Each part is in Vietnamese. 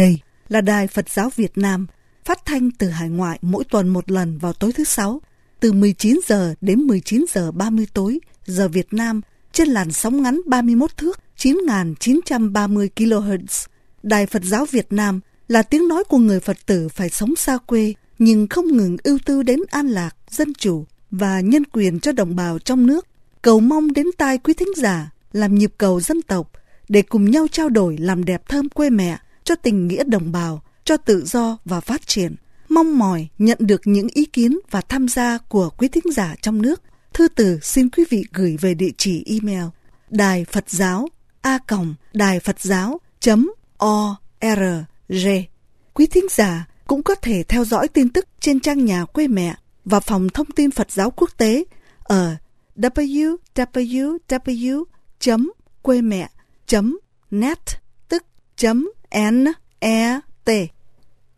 đây là Đài Phật giáo Việt Nam, phát thanh từ hải ngoại mỗi tuần một lần vào tối thứ Sáu, từ 19 giờ đến 19 giờ 30 tối, giờ Việt Nam, trên làn sóng ngắn 31 thước 9.930 kHz. Đài Phật giáo Việt Nam là tiếng nói của người Phật tử phải sống xa quê, nhưng không ngừng ưu tư đến an lạc, dân chủ và nhân quyền cho đồng bào trong nước. Cầu mong đến tai quý thính giả, làm nhịp cầu dân tộc, để cùng nhau trao đổi làm đẹp thơm quê mẹ, cho tình nghĩa đồng bào, cho tự do và phát triển. Mong mỏi nhận được những ý kiến và tham gia của quý thính giả trong nước. Thư từ xin quý vị gửi về địa chỉ email đài Phật giáo a còng đài Phật giáo chấm o r g. Quý thính giả cũng có thể theo dõi tin tức trên trang nhà quê mẹ và phòng thông tin Phật giáo quốc tế ở www quê mẹ N E T.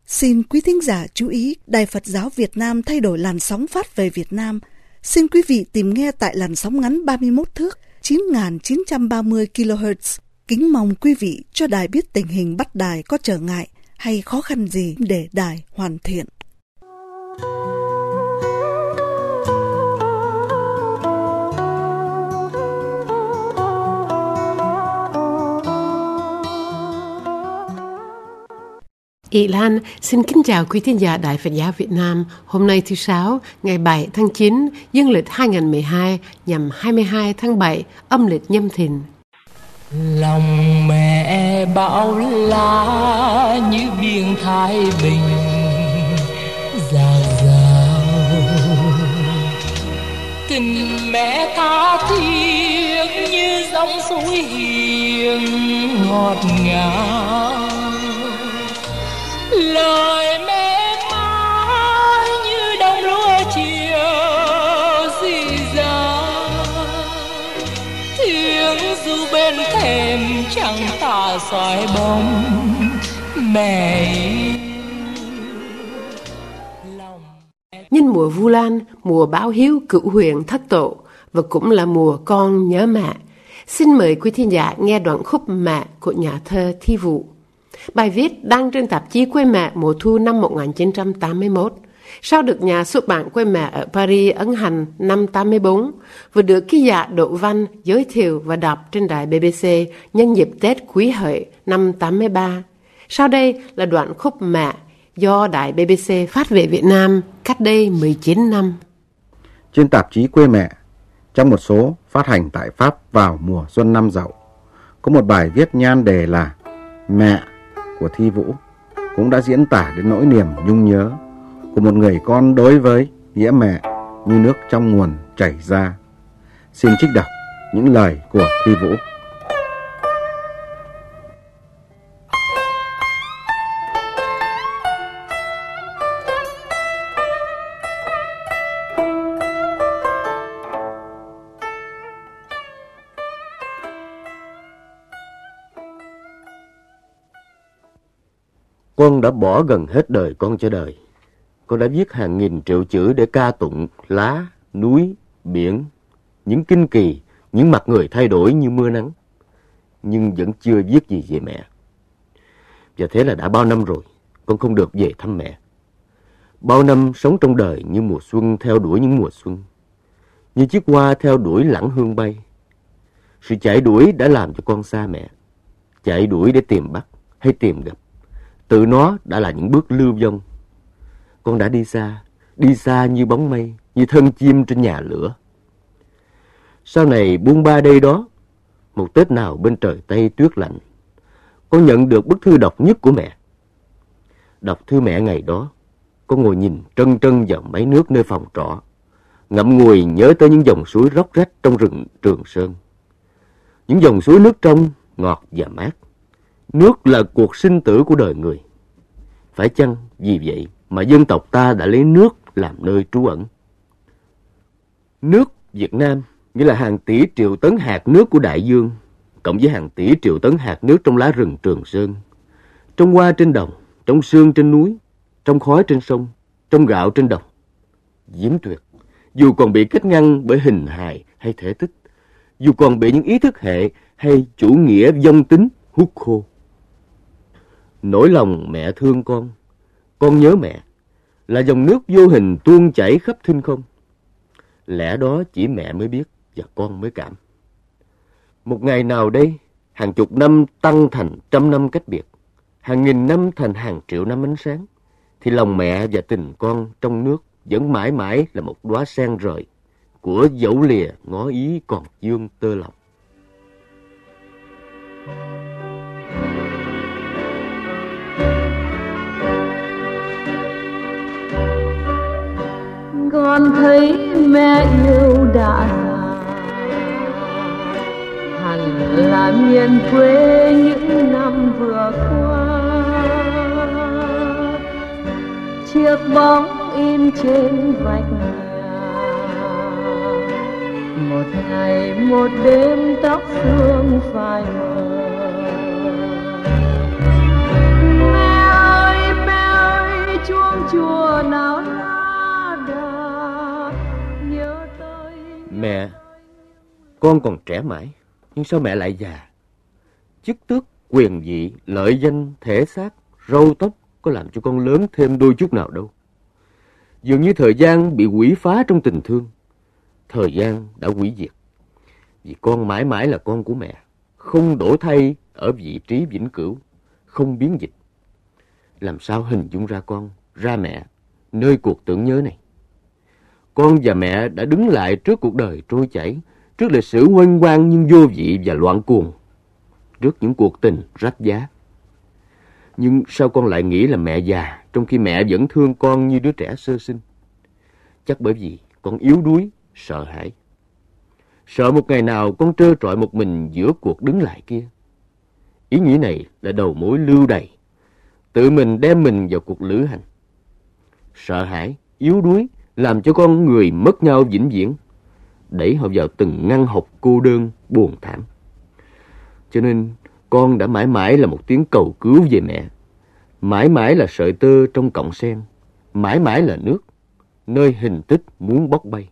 Xin quý thính giả chú ý, Đài Phật giáo Việt Nam thay đổi làn sóng phát về Việt Nam. Xin quý vị tìm nghe tại làn sóng ngắn 31 thước 9.930 kHz. Kính mong quý vị cho đài biết tình hình bắt đài có trở ngại hay khó khăn gì để đài hoàn thiện. Ý Lan xin kính chào quý thính giả Đại Phật giáo Việt Nam. Hôm nay thứ Sáu, ngày 7 tháng 9, dương lịch 2012 nhằm 22 tháng 7, âm lịch nhâm thìn. Lòng mẹ bão la như biển Thái Bình Già rào Tình mẹ tha thiết như dòng suối hiền ngọt ngào lời mê mãi như đông lúa chiều dì dào tiếng du bên thềm chẳng tả soi bóng mẹ Nhân mùa Vu Lan, mùa báo hiếu cửu huyền thất tổ và cũng là mùa con nhớ mẹ. Xin mời quý thính giả nghe đoạn khúc Mẹ của nhà thơ Thi Vũ. Bài viết đăng trên tạp chí Quê Mẹ mùa thu năm 1981, sau được nhà xuất bản Quê Mẹ ở Paris ấn hành năm 84, vừa được ký giả Đỗ Văn giới thiệu và đọc trên đài BBC nhân dịp Tết Quý Hợi năm 83. Sau đây là đoạn khúc Mẹ do đài BBC phát về Việt Nam cách đây 19 năm. Trên tạp chí Quê Mẹ, trong một số phát hành tại Pháp vào mùa xuân năm dậu, có một bài viết nhan đề là Mẹ của Thi Vũ cũng đã diễn tả đến nỗi niềm nhung nhớ của một người con đối với nghĩa mẹ như nước trong nguồn chảy ra. Xin trích đọc những lời của Thi Vũ. Con đã bỏ gần hết đời con cho đời. Con đã viết hàng nghìn triệu chữ để ca tụng lá, núi, biển, những kinh kỳ, những mặt người thay đổi như mưa nắng. Nhưng vẫn chưa viết gì về mẹ. Và thế là đã bao năm rồi, con không được về thăm mẹ. Bao năm sống trong đời như mùa xuân theo đuổi những mùa xuân. Như chiếc hoa theo đuổi lãng hương bay. Sự chạy đuổi đã làm cho con xa mẹ. Chạy đuổi để tìm bắt hay tìm gặp Tự nó đã là những bước lưu vong. Con đã đi xa, đi xa như bóng mây, như thân chim trên nhà lửa. Sau này buông ba đây đó, một Tết nào bên trời Tây tuyết lạnh, con nhận được bức thư độc nhất của mẹ. Đọc thư mẹ ngày đó, con ngồi nhìn trân trân vào máy nước nơi phòng trọ, ngậm ngùi nhớ tới những dòng suối róc rách trong rừng Trường Sơn. Những dòng suối nước trong, ngọt và mát. Nước là cuộc sinh tử của đời người. Phải chăng vì vậy mà dân tộc ta đã lấy nước làm nơi trú ẩn? Nước Việt Nam nghĩa là hàng tỷ triệu tấn hạt nước của đại dương, cộng với hàng tỷ triệu tấn hạt nước trong lá rừng Trường Sơn, trong hoa trên đồng, trong sương trên núi, trong khói trên sông, trong gạo trên đồng. Diễm tuyệt, dù còn bị cách ngăn bởi hình hài hay thể tích, dù còn bị những ý thức hệ hay chủ nghĩa dân tính hút khô. Nỗi lòng mẹ thương con, con nhớ mẹ, là dòng nước vô hình tuôn chảy khắp thinh không. Lẽ đó chỉ mẹ mới biết và con mới cảm. Một ngày nào đây, hàng chục năm tăng thành trăm năm cách biệt, hàng nghìn năm thành hàng triệu năm ánh sáng, thì lòng mẹ và tình con trong nước vẫn mãi mãi là một đóa sen rời của dẫu lìa ngó ý còn dương tơ lòng. Con thấy mẹ yêu đã già, hẳn là miền quê những năm vừa qua. Chiếc bóng in trên vách nhà. Một ngày một đêm tóc sương phai mờ. Mẹ ơi mẹ ơi chuông chùa nào Mẹ, con còn trẻ mãi, nhưng sao mẹ lại già? Chức tước, quyền vị, lợi danh, thể xác, râu tóc có làm cho con lớn thêm đôi chút nào đâu. Dường như thời gian bị quỷ phá trong tình thương. Thời gian đã quỷ diệt. Vì con mãi mãi là con của mẹ, không đổi thay ở vị trí vĩnh cửu, không biến dịch. Làm sao hình dung ra con, ra mẹ, nơi cuộc tưởng nhớ này? Con và mẹ đã đứng lại trước cuộc đời trôi chảy, trước lịch sử huênh quang nhưng vô vị và loạn cuồng, trước những cuộc tình rách giá. Nhưng sao con lại nghĩ là mẹ già, trong khi mẹ vẫn thương con như đứa trẻ sơ sinh? Chắc bởi vì con yếu đuối, sợ hãi. Sợ một ngày nào con trơ trọi một mình giữa cuộc đứng lại kia. Ý nghĩ này là đầu mối lưu đầy. Tự mình đem mình vào cuộc lữ hành. Sợ hãi, yếu đuối làm cho con người mất nhau vĩnh viễn, đẩy họ vào từng ngăn học cô đơn, buồn thảm. Cho nên, con đã mãi mãi là một tiếng cầu cứu về mẹ, mãi mãi là sợi tơ trong cọng sen, mãi mãi là nước, nơi hình tích muốn bốc bay.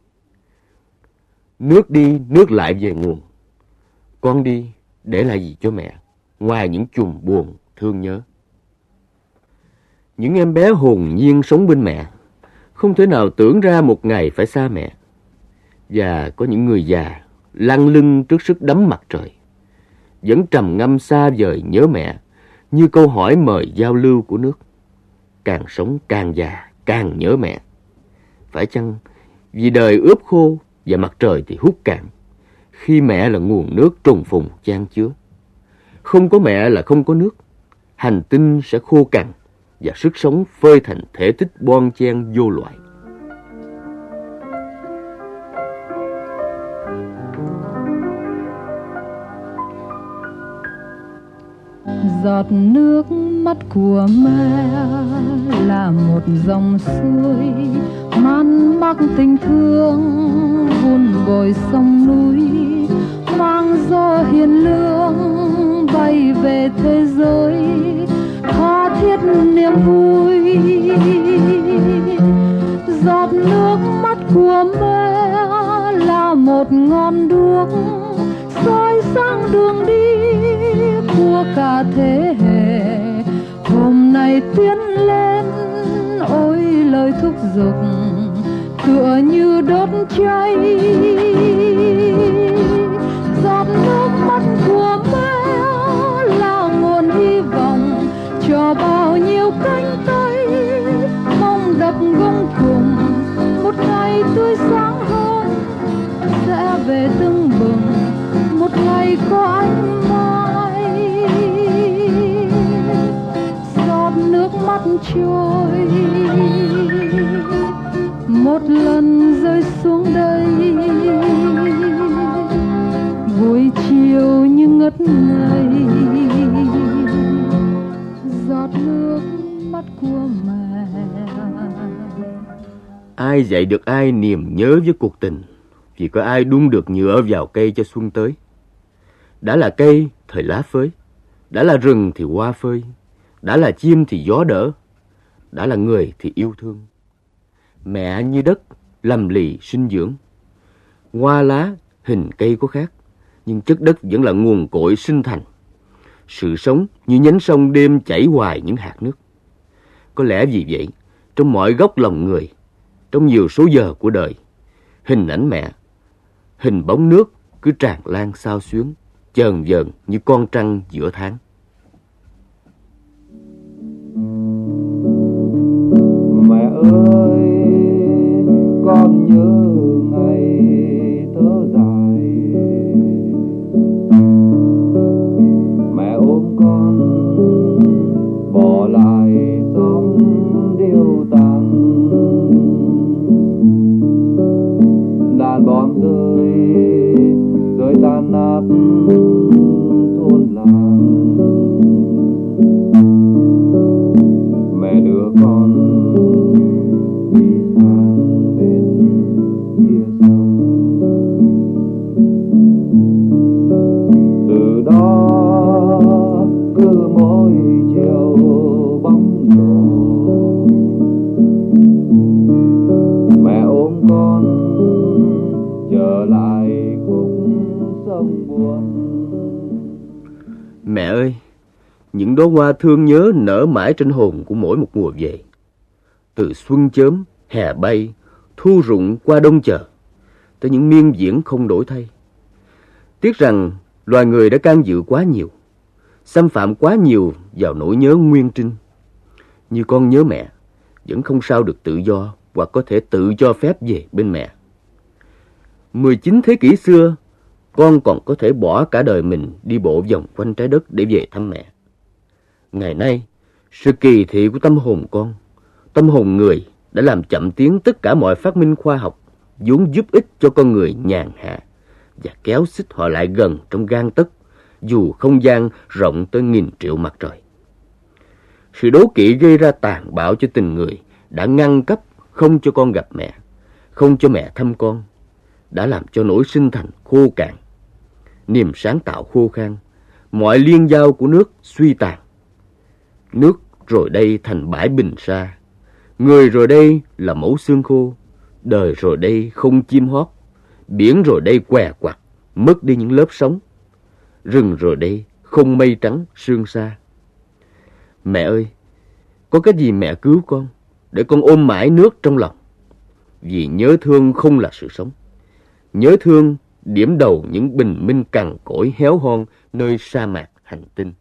Nước đi, nước lại về nguồn. Con đi, để lại gì cho mẹ, ngoài những chùm buồn, thương nhớ. Những em bé hồn nhiên sống bên mẹ, không thể nào tưởng ra một ngày phải xa mẹ. Và có những người già lăn lưng trước sức đấm mặt trời. Vẫn trầm ngâm xa vời nhớ mẹ như câu hỏi mời giao lưu của nước. Càng sống càng già, càng nhớ mẹ. Phải chăng vì đời ướp khô và mặt trời thì hút cạn. Khi mẹ là nguồn nước trùng phùng chan chứa. Không có mẹ là không có nước. Hành tinh sẽ khô cằn và sức sống phơi thành thể tích bon chen vô loại. giọt nước mắt của mẹ là một dòng suối. Man mắc tình thương, vun bồi sông núi. Mang gió hiền lương bay về thế giới tha thiết niềm vui. Giọt nước mắt của mẹ là một ngọn đuốc soi sáng đường đi của cả thế hệ. Hôm nay tiến lên, ôi lời thúc giục, tựa như đốt cháy. Trôi. Một lần rơi xuống đây, buổi chiều như ngất ngây. Giọt nước mắt của mẹ. Ai dạy được ai niềm nhớ với cuộc tình? Chỉ có ai đun được nhựa vào cây cho xuân tới? Đã là cây, thời lá phới. Đã là rừng thì hoa phơi. Đã là chim thì gió đỡ. Đã là người thì yêu thương Mẹ như đất Lầm lì sinh dưỡng Hoa lá hình cây có khác Nhưng chất đất vẫn là nguồn cội sinh thành Sự sống như nhánh sông đêm chảy hoài những hạt nước. Có lẽ vì vậy, trong mọi góc lòng người, trong nhiều số giờ của đời, hình ảnh mẹ, hình bóng nước cứ tràn lan sao xuyến, chờn dần như con trăng giữa tháng. Đóa hoa thương nhớ nở mãi trên hồn của mỗi một mùa về. Từ xuân chớm, hè bay, thu rụng qua đông chờ, tới những miên diễn không đổi thay. Tiếc rằng loài người đã can dự quá nhiều, xâm phạm quá nhiều vào nỗi nhớ nguyên trinh. Như con nhớ mẹ, vẫn không sao được tự do hoặc có thể tự cho phép về bên mẹ. 19 thế kỷ xưa, con còn có thể bỏ cả đời mình đi bộ vòng quanh trái đất để về thăm mẹ. Ngày nay, sự kỳ thị của tâm hồn con, tâm hồn người đã làm chậm tiến tất cả mọi phát minh khoa học vốn giúp ích cho con người nhàn hạ và kéo xích họ lại gần trong gan tấc dù không gian rộng tới nghìn triệu mặt trời. Sự đố kỵ gây ra tàn bạo cho tình người đã ngăn cấp không cho con gặp mẹ, không cho mẹ thăm con, đã làm cho nỗi sinh thành khô cạn, niềm sáng tạo khô khan, mọi liên giao của nước suy tàn. Nước rồi đây thành bãi bình sa, người rồi đây là mẫu xương khô, đời rồi đây không chim hót, biển rồi đây què quặt, mất đi những lớp sống, rừng rồi đây không mây trắng sương xa. Mẹ ơi, có cái gì mẹ cứu con, để con ôm mãi nước trong lòng. Vì nhớ thương không là sự sống. Nhớ thương điểm đầu những bình minh cằn cỗi héo hon nơi sa mạc hành tinh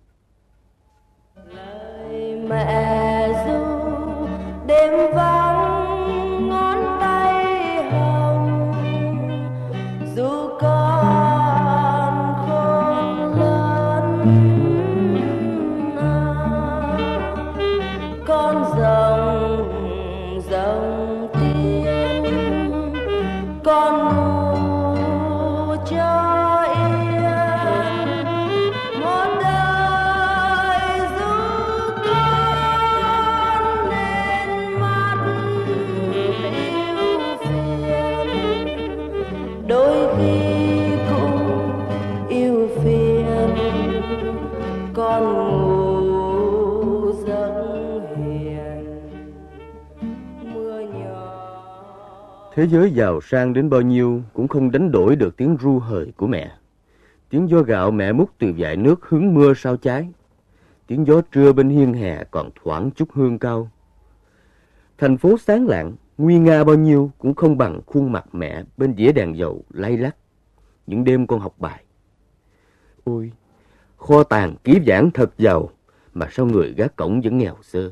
mẹ Thế giới giàu sang đến bao nhiêu cũng không đánh đổi được tiếng ru hời của mẹ. Tiếng gió gạo mẹ múc từ dải nước hứng mưa sao trái. Tiếng gió trưa bên hiên hè còn thoảng chút hương cao. Thành phố sáng lạng, nguy nga bao nhiêu cũng không bằng khuôn mặt mẹ bên dĩa đèn dầu lay lắc. Những đêm con học bài. Ôi, kho tàng ký giảng thật giàu mà sao người gác cổng vẫn nghèo sơ.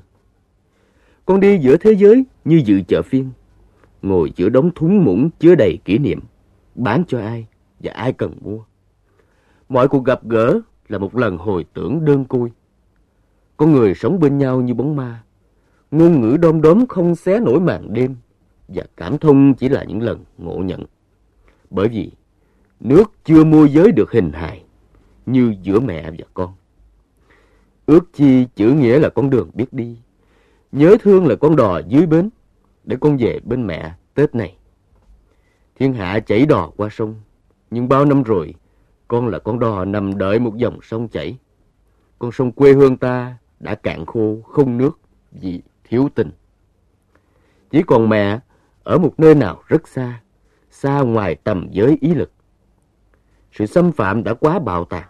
Con đi giữa thế giới như dự chợ phiên ngồi giữa đống thúng muỗng chứa đầy kỷ niệm, bán cho ai và ai cần mua. Mọi cuộc gặp gỡ là một lần hồi tưởng đơn côi. Con người sống bên nhau như bóng ma, ngôn ngữ đom đóm không xé nổi màn đêm, và cảm thông chỉ là những lần ngộ nhận. Bởi vì nước chưa môi giới được hình hài như giữa mẹ và con. Ước chi chữ nghĩa là con đường biết đi, nhớ thương là con đò dưới bến, để con về bên mẹ Tết này. Thiên hạ chảy đò qua sông, nhưng bao năm rồi, con là con đò nằm đợi một dòng sông chảy. Con sông quê hương ta đã cạn khô, không nước vì thiếu tình. Chỉ còn mẹ ở một nơi nào rất xa, xa ngoài tầm giới ý lực. Sự xâm phạm đã quá bạo tàn.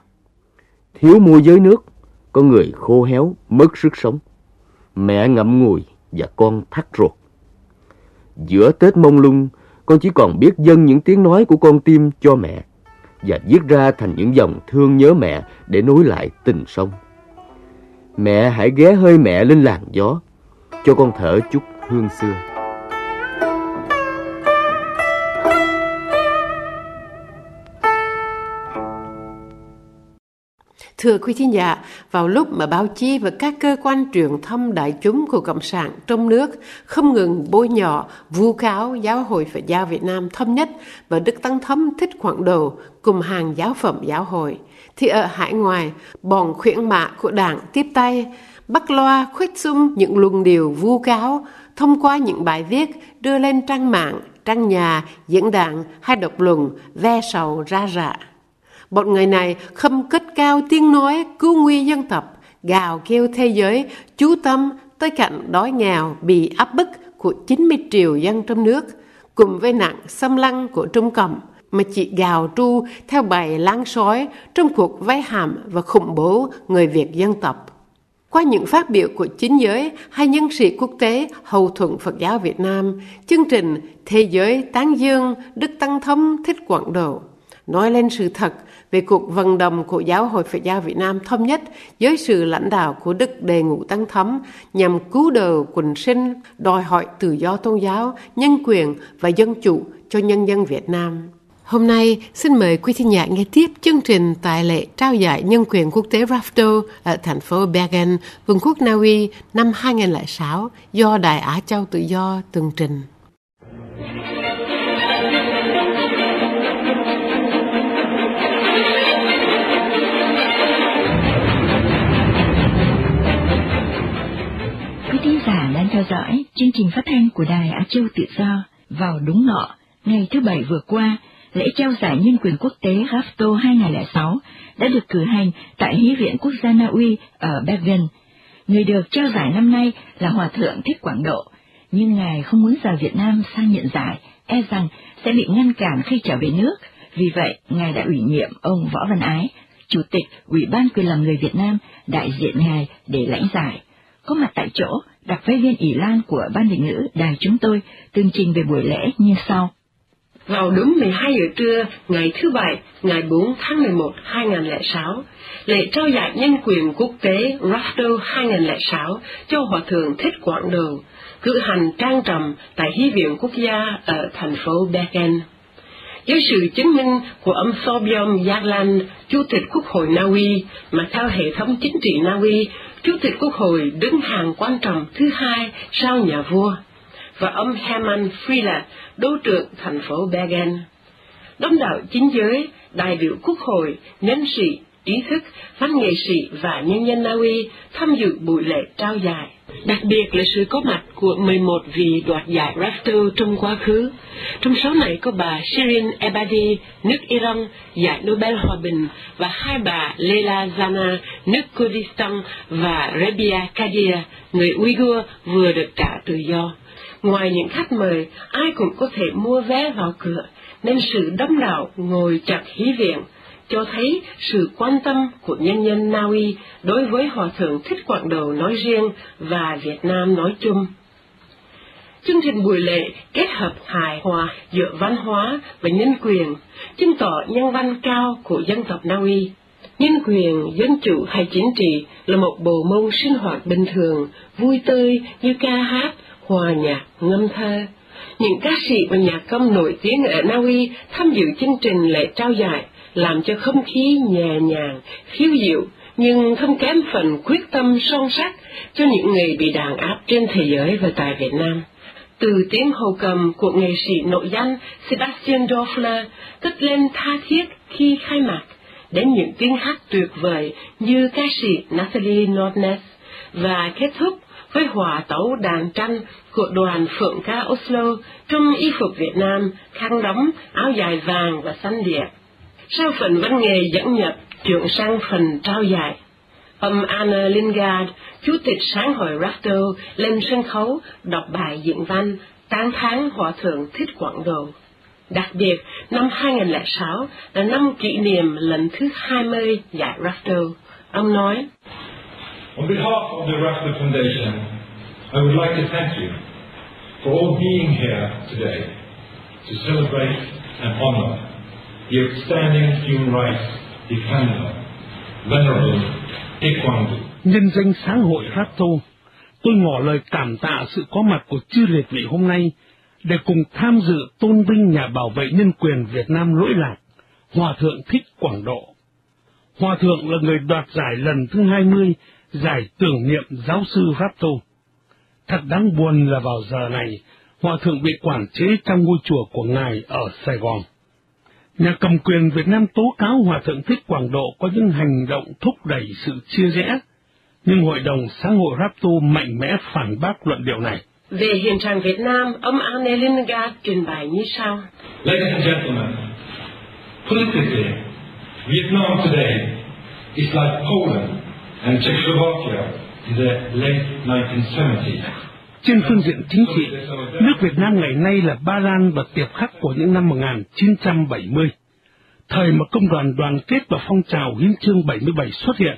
Thiếu mua giới nước có người khô héo, mất sức sống. Mẹ ngậm ngùi và con thắt ruột. Giữa Tết mông lung, con chỉ còn biết dâng những tiếng nói của con tim cho mẹ và viết ra thành những dòng thương nhớ mẹ để nối lại tình sông. Mẹ hãy ghé hơi mẹ lên làn gió, cho con thở chút hương xưa. Thưa quý thính giả, vào lúc mà báo chí và các cơ quan truyền thông đại chúng của Cộng sản trong nước không ngừng bôi nhọ, vu cáo Giáo hội Phật giáo Việt Nam thâm nhất và Đức Tăng thấm Thích Quảng Đồ cùng hàng giáo phẩm giáo hội, thì ở hải ngoại, bọn khuyển mạ của đảng tiếp tay, bắt loa khuyết xung những luồng điều vu cáo thông qua những bài viết đưa lên trang mạng, trang nhà, diễn đàn hay độc luận ve sầu ra rạ. Bọn người này không cất cao tiếng nói cứu nguy dân tộc, gào kêu thế giới, chú tâm tới cảnh đói nghèo bị áp bức của 90 triệu dân trong nước, cùng với nạn xâm lăng của Trung Cộng, mà chỉ gào tru theo bài láng sói trong cuộc vây hàm và khủng bố người Việt dân tộc. Qua những phát biểu của chính giới hay nhân sĩ quốc tế hầu thuận Phật giáo Việt Nam, chương trình Thế giới tán dương Đức Tăng Thống Thích Quảng Đồ nói lên sự thật về cuộc vận động của Giáo hội Phật giáo Việt Nam thống nhất dưới sự lãnh đạo của Đức Đề Ngũ Tăng thấm nhằm cứu đời quần sinh, đòi hỏi tự do tôn giáo, nhân quyền và dân chủ cho nhân dân Việt Nam. Hôm nay, xin mời quý thính giả nghe tiếp chương trình tại lễ trao giải nhân quyền quốc tế RAFTO ở thành phố Bergen, Vương quốc Na Uy năm 2006 do Đài Á Châu Tự Do tường trình. Theo dõi chương trình phát thanh của Đài Á Châu Tự Do vào đúng ngọ ngày thứ Bảy vừa qua, lễ trao giải nhân quyền quốc tế GAFTO 2006 đã được cử hành tại Hí viện Quốc gia Na Uy ở Bergen. Người được trao giải năm nay là Hòa Thượng Thích Quảng Độ, nhưng Ngài không muốn rời Việt Nam sang nhận giải, e rằng sẽ bị ngăn cản khi trở về nước, vì vậy Ngài đã ủy nhiệm ông Võ Văn Ái, Chủ tịch Ủy ban quyền làm người Việt Nam, đại diện Ngài để lãnh giải. Có mặt tại chỗ, đặc phái viên ỷ Lan của Ban Việt ngữ đài chúng tôi tường trình về buổi lễ như sau. Vào đúng 12 giờ trưa, ngày thứ Bảy, ngày 4 tháng 11, 2006, lễ trao giải nhân quyền quốc tế RAFTO 2006 cho Hòa Thượng Thích Quảng Đồ, cử hành trang trọng tại Hy viện Quốc gia ở thành phố Bergen. Với sự chứng minh của ông Thorbjorn Jagland, Chủ tịch Quốc hội Na Uy, mà theo hệ thống chính trị Na Uy, Chủ tịch Quốc hội đứng hàng quan trọng thứ hai sau nhà vua, và ông Hermann Friele, đô trưởng thành phố Bergen. Đông đảo chính giới, đại biểu Quốc hội, nhân sĩ, trí thức, văn nghệ sĩ và nhân dân Na Uy tham dự buổi lễ trao giải. Đặc biệt là sự có mặt của 11 vị đoạt giải RAFTO trong quá khứ. Trong số này có bà Shirin Ebadi, nước Iran, giải Nobel Hòa bình, và hai bà Leila Zana, nước Kurdistan, và Rebia Kadir, người Uyghur vừa được trả tự do. Ngoài những khách mời, ai cũng có thể mua vé vào cửa, nên sự đông đảo ngồi chặt hí viện, cho thấy sự quan tâm của nhân dân Na Uy đối với Hòa Thượng Thích Quảng Đầu nói riêng và Việt Nam nói chung. Chương trình buổi lễ kết hợp hài hòa giữa văn hóa và nhân quyền, chứng tỏ nhân văn cao của dân tộc Na Uy. Nhân quyền, dân chủ hay chính trị là một bộ môn sinh hoạt bình thường, vui tươi như ca hát, hòa nhạc, ngâm thơ. Những ca sĩ và nhạc công nổi tiếng ở Na Uy tham dự chương trình lễ trao giải, làm cho không khí nhẹ nhàng, khiếu diệu, nhưng không kém phần quyết tâm son sắc cho những người bị đàn áp trên thế giới và tại Việt Nam. Từ tiếng hồ cầm của nghệ sĩ nội danh Sebastian Dorfler cất lên tha thiết khi khai mạc, đến những tiếng hát tuyệt vời như ca sĩ Natalie Nordness, và kết thúc với hòa tấu đàn tranh của đoàn Phượng ca Oslo trong y phục Việt Nam, khăn đóng, áo dài vàng và xanh địa. Sau phần văn nghệ dẫn nhập, chuyển sang phần trao giải. Ông Anna Lingard, Chủ tịch Sáng hội Rafto, lên sân khấu đọc bài diễn văn tán thán Hòa Thượng Thích Quảng Đồ. Đặc biệt, năm 2006 là năm kỷ niệm lần thứ 20 giải Rafto. Ông nói, On behalf of the Rafter Foundation, I would like to thank you for all being here today to celebrate and honor the outstanding human rights defender, Venerable Taekwondo. Nhân danh sáng hội Rapto, tôi ngỏ lời cảm tạ sự có mặt của chư liệt vị hôm nay để cùng tham dự tôn vinh nhà bảo vệ nhân quyền Việt Nam lỗi lạc, Hòa Thượng Thích Quảng Độ. Hòa Thượng là người đoạt giải lần thứ 20 giải tưởng niệm giáo sư Rapto. Thật đáng buồn là vào giờ này, Hòa Thượng bị quản chế trong ngôi chùa của Ngài ở Sài Gòn. Nhà cầm quyền Việt Nam tố cáo Hòa Thượng Thích Quảng Độ có những hành động thúc đẩy sự chia rẽ, nhưng Hội đồng xã hội Rapto mạnh mẽ phản bác luận điệu này. Về hiện trạng Việt Nam, ông Arne Lindgaard trình bày như sau. Ladies and gentlemen, politically, Vietnam today is like Poland and Czechoslovakia in the late 1970s. Trên phương diện chính trị, nước Việt Nam ngày nay là Ba Lan và Tiệp Khắc của những năm 1970, thời mà công đoàn đoàn kết và phong trào hiến chương 77 xuất hiện.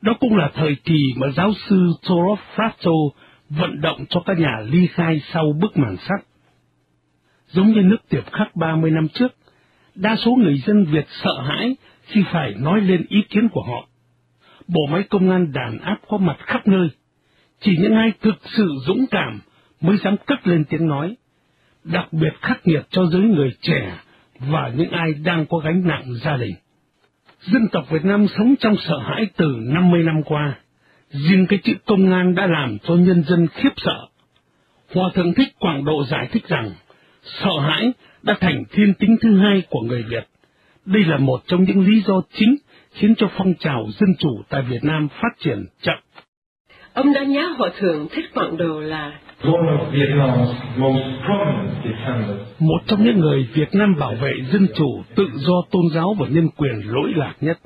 Đó cũng là thời kỳ mà giáo sư Torov Frato vận động cho các nhà ly khai sau bức màn sắt. Giống như nước Tiệp Khắc 30 năm trước, đa số người dân Việt sợ hãi khi phải nói lên ý kiến của họ. Bộ máy công an đàn áp có mặt khắp nơi, chỉ những ai thực sự dũng cảm mới dám cất lên tiếng nói, đặc biệt khắc nghiệt cho giới người trẻ và những ai đang có gánh nặng gia đình. Dân tộc Việt Nam sống trong sợ hãi từ 50 năm qua, riêng cái chữ công an đã làm cho nhân dân khiếp sợ. Hòa Thượng Thích Quảng Độ giải thích rằng, sợ hãi đã thành thiên tính thứ hai của người Việt. Đây là một trong những lý do chính khiến cho phong trào dân chủ tại Việt Nam phát triển chậm. Ông đánh giá Hòa Thượng Thích Quảng Độ là One of Vietnam's most prominent defenders. Một trong những người Việt Nam bảo vệ dân chủ, tự do tôn giáo và nhân quyền lỗi lạc nhất.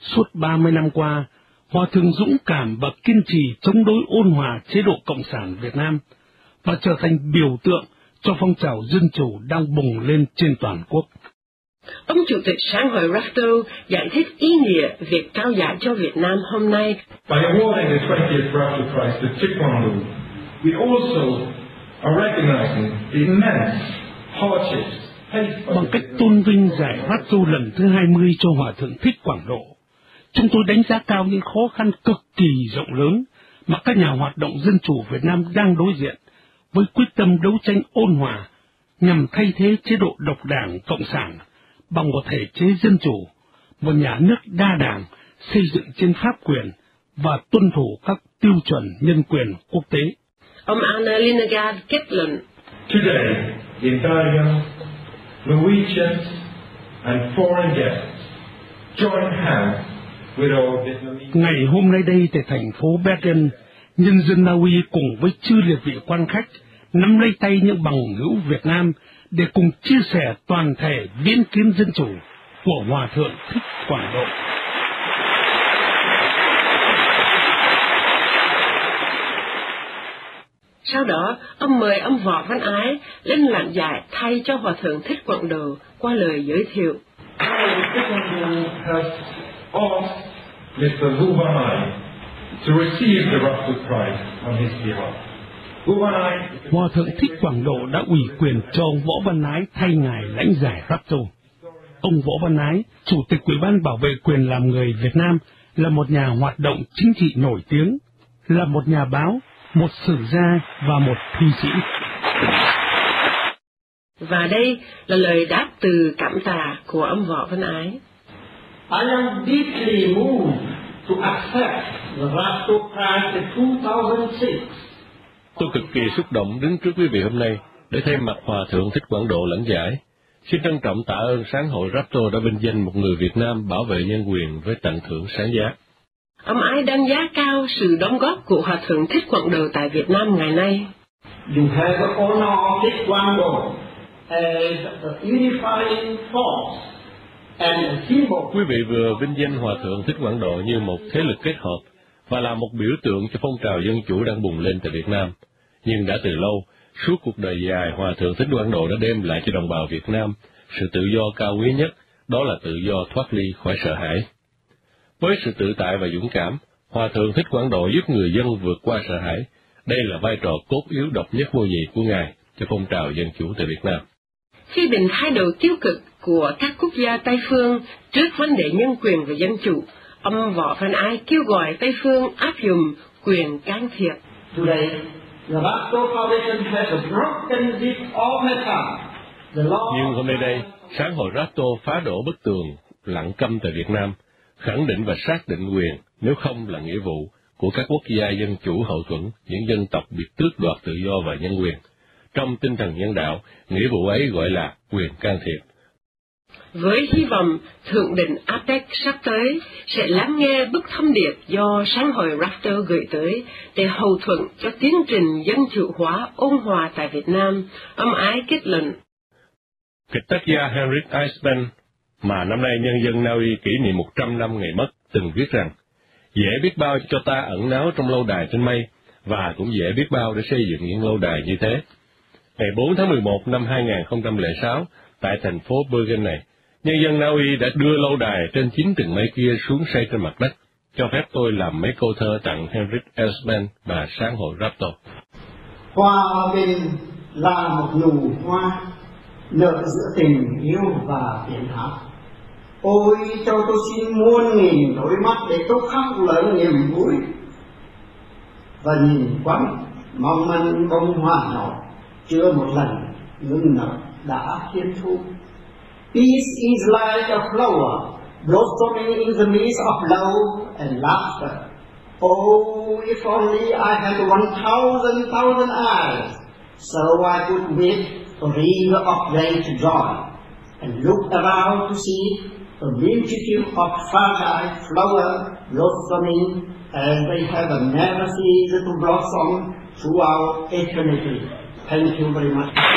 Suốt 30 năm qua, Hòa Thượng dũng cảm và kiên trì chống đối ôn hòa chế độ Cộng sản Việt Nam và trở thành biểu tượng cho phong trào dân chủ đang bùng lên trên toàn quốc. Ông Chủ tịch Sáng hội Rafto giải thích ý nghĩa việc trao giải cho Việt Nam hôm nay. By awarding the 20th Rafter Prize to Taekwondo, we also are recognizing the immense hardships Bằng cách tôn vinh giải Rafto lần thứ 20 cho Hòa Thượng Thích Quảng Độ, chúng tôi đánh giá cao những khó khăn cực kỳ rộng lớn mà các nhà hoạt động dân chủ Việt Nam đang đối diện với quyết tâm đấu tranh ôn hòa nhằm thay thế chế độ độc đảng Cộng sản bằng một thể chế dân chủ, một nhà nước đa đảng xây dựng trên pháp quyền và tuân thủ các tiêu chuẩn nhân quyền quốc tế. Ông Anna Linegaard kết luận, Today, in Bergen, Norwegians and foreign guests join hands with our Vietnamese Ngày hôm nay đây tại thành phố Bergen, nhân dân Na Uy cùng với chư liệt vị quan khách nắm lấy tay những bằng hữu Việt Nam để cùng chia sẻ toàn thể viễn kiến dân chủ của Hòa Thượng Thích Quảng Độ. Sau đó, ông mời ông Võ Văn Ái lên làm giải thay cho Hòa Thượng Thích Quảng Đồ qua lời giới thiệu. Taekwondo has asked Mr. Wu Banai to receive the Rafter Prize on his behalf. Hòa Thượng Thích Quảng Độ đã ủy quyền cho ông Võ Văn Ái thay ngài lãnh giải Rapto. Ông Võ Văn Ái, Chủ tịch Ủy ban Bảo vệ quyền làm người Việt Nam, là một nhà hoạt động chính trị nổi tiếng, là một nhà báo, một sử gia và một thi sĩ. Và đây là lời đáp từ cảm tạ của ông Võ Văn Ái. I am deeply moved to accept the Rasto Prize in 2006. Tôi cực kỳ xúc động đứng trước quý vị hôm nay để thay mặt Hòa Thượng Thích Quảng Độ lãnh giải. Xin trân trọng tạ ơn sáng hội Rapto đã vinh danh một người Việt Nam bảo vệ nhân quyền với tặng thưởng sáng giá. Ông Ái đánh giá cao sự đóng góp của Hòa Thượng Thích Quảng Đồ tại Việt Nam ngày nay. You have honored Taekwondo as a unifying force and a symbol Quý vị vừa vinh danh Hòa Thượng Thích Quảng Độ như một thế lực kết hợp và là một biểu tượng cho phong trào dân chủ đang bùng lên tại Việt Nam. Nhưng đã từ lâu, suốt cuộc đời dài, Hòa Thượng Thích Quảng Độ đã đem lại cho đồng bào Việt Nam sự tự do cao quý nhất, đó là tự do thoát ly khỏi sợ hãi. Với sự tự tại và dũng cảm, Hòa thượng Thích Quảng Độ giúp người dân vượt qua sợ hãi. Đây là vai trò cốt yếu độc nhất vô nhị của Ngài cho phong trào dân chủ tại Việt Nam. Phê bình thái độ tiêu cực của các quốc gia Tây phương trước vấn đề nhân quyền và dân chủ, ông Võ Văn Ái kêu gọi Tây phương áp dụng quyền can thiệp. Today, the Foundation has broken this all. The law Nhưng hôm nay đây, sáng hội Rato phá đổ bức tường lặng câm tại Việt Nam, khẳng định và xác định quyền, nếu không là nghĩa vụ, của các quốc gia dân chủ hậu thuẫn, những dân tộc bị tước đoạt tự do và nhân quyền. Trong tinh thần nhân đạo, nghĩa vụ ấy gọi là quyền can thiệp. Với hy vọng Thượng đỉnh APEC sắp tới sẽ lắng nghe bức thông điệp do sáng hội Raptor gửi tới để hậu thuẫn cho tiến trình dân chủ hóa ôn hòa tại Việt Nam, ông Ái kết luận. Kịch tác gia Henrik Eisman, mà năm nay nhân dân Na Uy kỷ niệm 100 năm ngày mất, từng viết rằng, dễ biết bao cho ta ẩn náu trong lâu đài trên mây, và cũng dễ biết bao để xây dựng những lâu đài như thế. Ngày 4 tháng 11 năm 2006, tại thành phố Bergen này, nhân dân Na Uy đã đưa lâu đài trên chín tầng mây kia xuống xây trên mặt đất. Cho phép tôi làm mấy câu thơ tặng Henrik Eisman và sáng hội Raptor. Hoa bên là một nụ hoa nở giữa tình yêu và tiếng hát. Ôi cho tôi xin muôn nghìn đôi mắt để tôi khắc lấy niềm vui và nhìn quanh mong manh bông hoa nhỏ chưa một lần ngưng nở đã thiên. Peace is like a flower blossoming in the midst of love and laughter. Oh, if only I had one thousand thousand eyes, so I could weep a river of great joy, and look around to see a multitude of fragile flowers blossoming as they have never ceased to blossom throughout eternity. Thank you very much.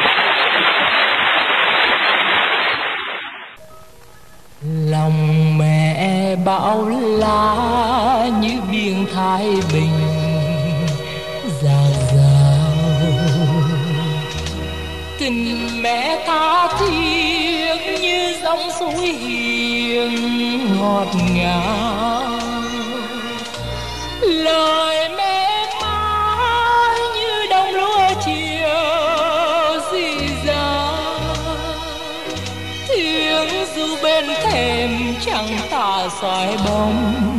Bao bão la như biển thái bình. Già dào tình mẹ tha thiết như dòng suối hiền, ngọt ngào. Lời chẳng tà soi bóng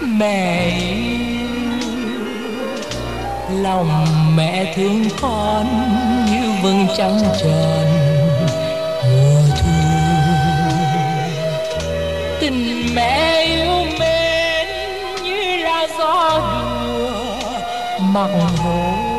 mẹ yêu lòng mẹ thương con như vầng trăng tròn mùa thu. Tình mẹ yêu mến như là gió đùa, mặc hồ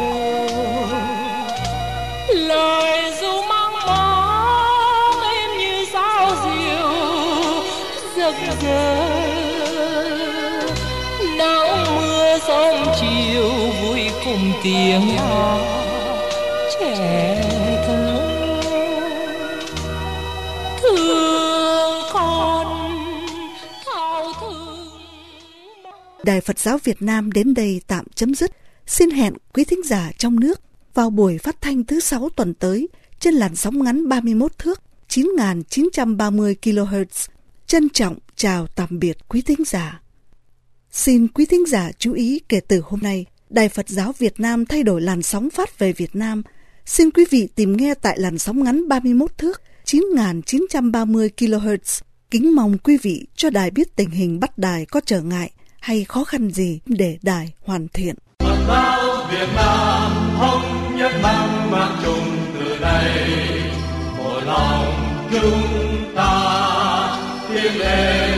tiếng hát trẻ thơ thương con thao thương Đài Phật giáo Việt Nam đến đây tạm chấm dứt. Xin hẹn quý thính giả trong nước vào buổi phát thanh thứ sáu tuần tới trên làn sóng ngắn 31 thước 9.930 kHz. Trân trọng chào tạm biệt quý thính giả. Xin quý thính giả chú ý kể từ hôm nay, Đài Phật giáo Việt Nam thay đổi làn sóng phát về Việt Nam. Xin quý vị tìm nghe tại làn sóng ngắn 31 thước 9.930 kHz. Kính mong quý vị cho đài biết tình hình bắt đài có trở ngại hay khó khăn gì để đài hoàn thiện. Phật giáo Việt Nam thống nhất mang mang chung từ đây một lòng chúng ta tiếng lên